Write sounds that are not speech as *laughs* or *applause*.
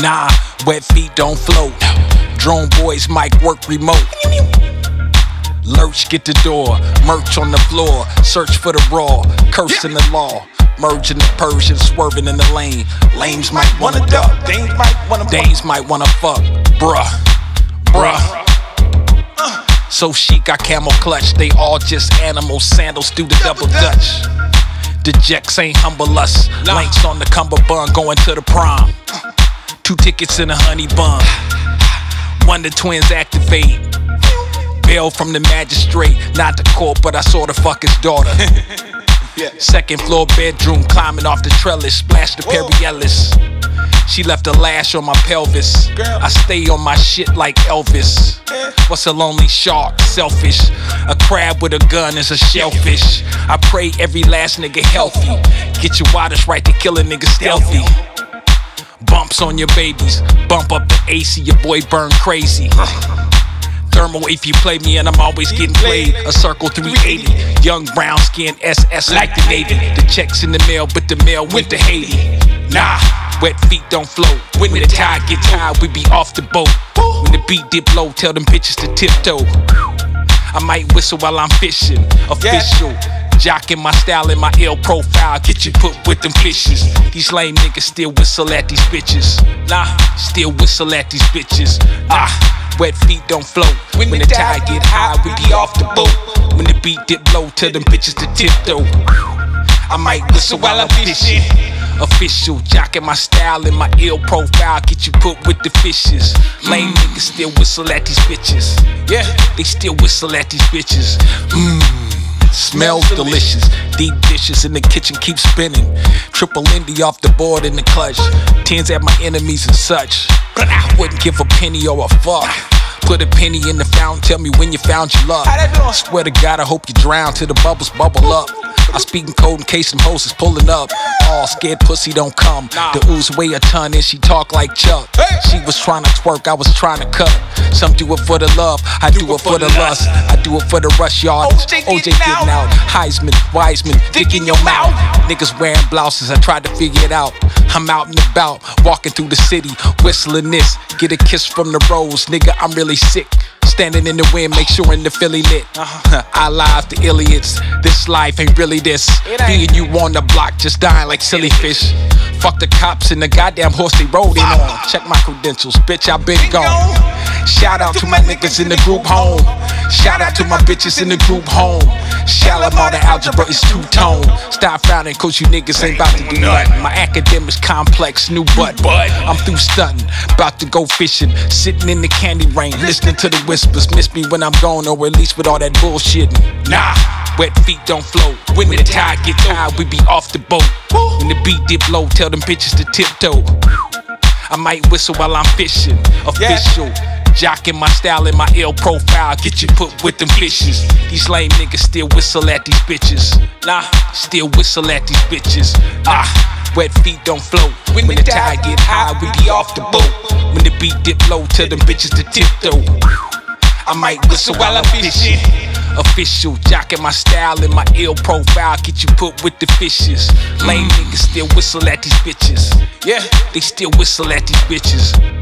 Nah, wet feet don't float. Drone boys might work remote. Lurch, get the door. Merch on the floor. Search for the raw. Cursing the law. Merging the Persian, swerving in the lane. Lames might wanna duck. Dames might wanna Dames might wanna fuck. Bruh. Bruh. Uh. So chic, I camel clutch. They all just animals. Sandals do the double dutch. The Jacks ain't humble us. Links on the cummerbund going to the prom. Uh. Two tickets in a honey bun. One the twins activate. Bail from the magistrate, not the court, but I saw the fuck his daughter. *laughs* Second floor bedroom, climbing off the trellis, splash the Perry Ellis. She left a lash on my pelvis. I stay on my shit like Elvis. What's a lonely shark? Selfish. A crab with a gun is a shellfish. I pray every last nigga healthy. Get your waters right to kill a nigga stealthy. Bumps on your babies. Bump up the AC, your boy burn crazy. *laughs* Thermal if you play me and I'm always getting played. A circle 380. Young brown skin SS like the Navy. The checks in the mail, but the mail went to Haiti. Nah, wet feet don't float. When the tide get high, we be off the boat. When the beat dip low, tell them bitches to tiptoe. I might whistle while I'm fishing. Official. Jocking my style and my ill profile. Get you put with them fishes. These lame niggas still whistle at these bitches. Nah, still whistle at these bitches. Ah, wet feet don't float. When, the tide get high, we be off the boat. When the beat dip low, tell them bitches to tiptoe. I might whistle while I'm fishing. Official, jocking my style and my ill profile. Get you put with the fishes. Lame niggas still whistle at these bitches. Yeah, they still whistle at these bitches. Mmm. Smells delicious. Deep dishes in the kitchen keep spinning. Triple Indy off the board in the clutch. Tens at my enemies and such. But I wouldn't give a penny or a fuck. Put a penny in the fountain, tell me when you found your luck. Swear to God, I hope you drown till the bubbles bubble up. I speak in code in case some hoes is pulling up. All scared pussy don't come. The ooze weigh a ton and she talk like Chuck. She was trying to twerk, I was trying to cut. Some do it for the love, I do it for the lust. I do it for the rush yard. OJ getting out. Heisman, Wiseman, dick in your mouth. Niggas wearing blouses, I tried to figure it out. I'm out and about, walking through the city, whistling this. Get a kiss from the rose, nigga, I'm really sick. Standing in the wind, make sure in the Philly lit. I live the idiots. This life ain't really this. Me and you on the block, just dying like silly fish. Fuck the cops and the goddamn horse they rode in on. Check my credentials, bitch, I been gone. Shout out to my niggas in the group home. Shout out to my bitches in the group home. Shalimar, the algebra is two tone. Stop frowning, cause you niggas ain't about to do nothing. My academics complex, new butt. I'm through stunting, about to go fishing. Sitting in the candy rain, listening to the whispers. Miss me when I'm gone, or at least with all that bullshitting. Nah, wet feet don't float. When the tide get high, we be off the boat. When the beat dip low, tell them bitches to tiptoe. I might whistle while I'm fishing. Official. Jocking my style and my ill profile. Get you put with them fishes. These lame niggas still whistle at these bitches. Nah, still whistle at these bitches. Ah, wet feet don't float. When, the tide get high, we be off the boat. When the beat dip low, tell them bitches to tiptoe. I might whistle while I'm fishing. Official, jocking my style and my ill profile. Get you put with the fishes. Lame niggas still whistle at these bitches. Yeah, they still whistle at these bitches.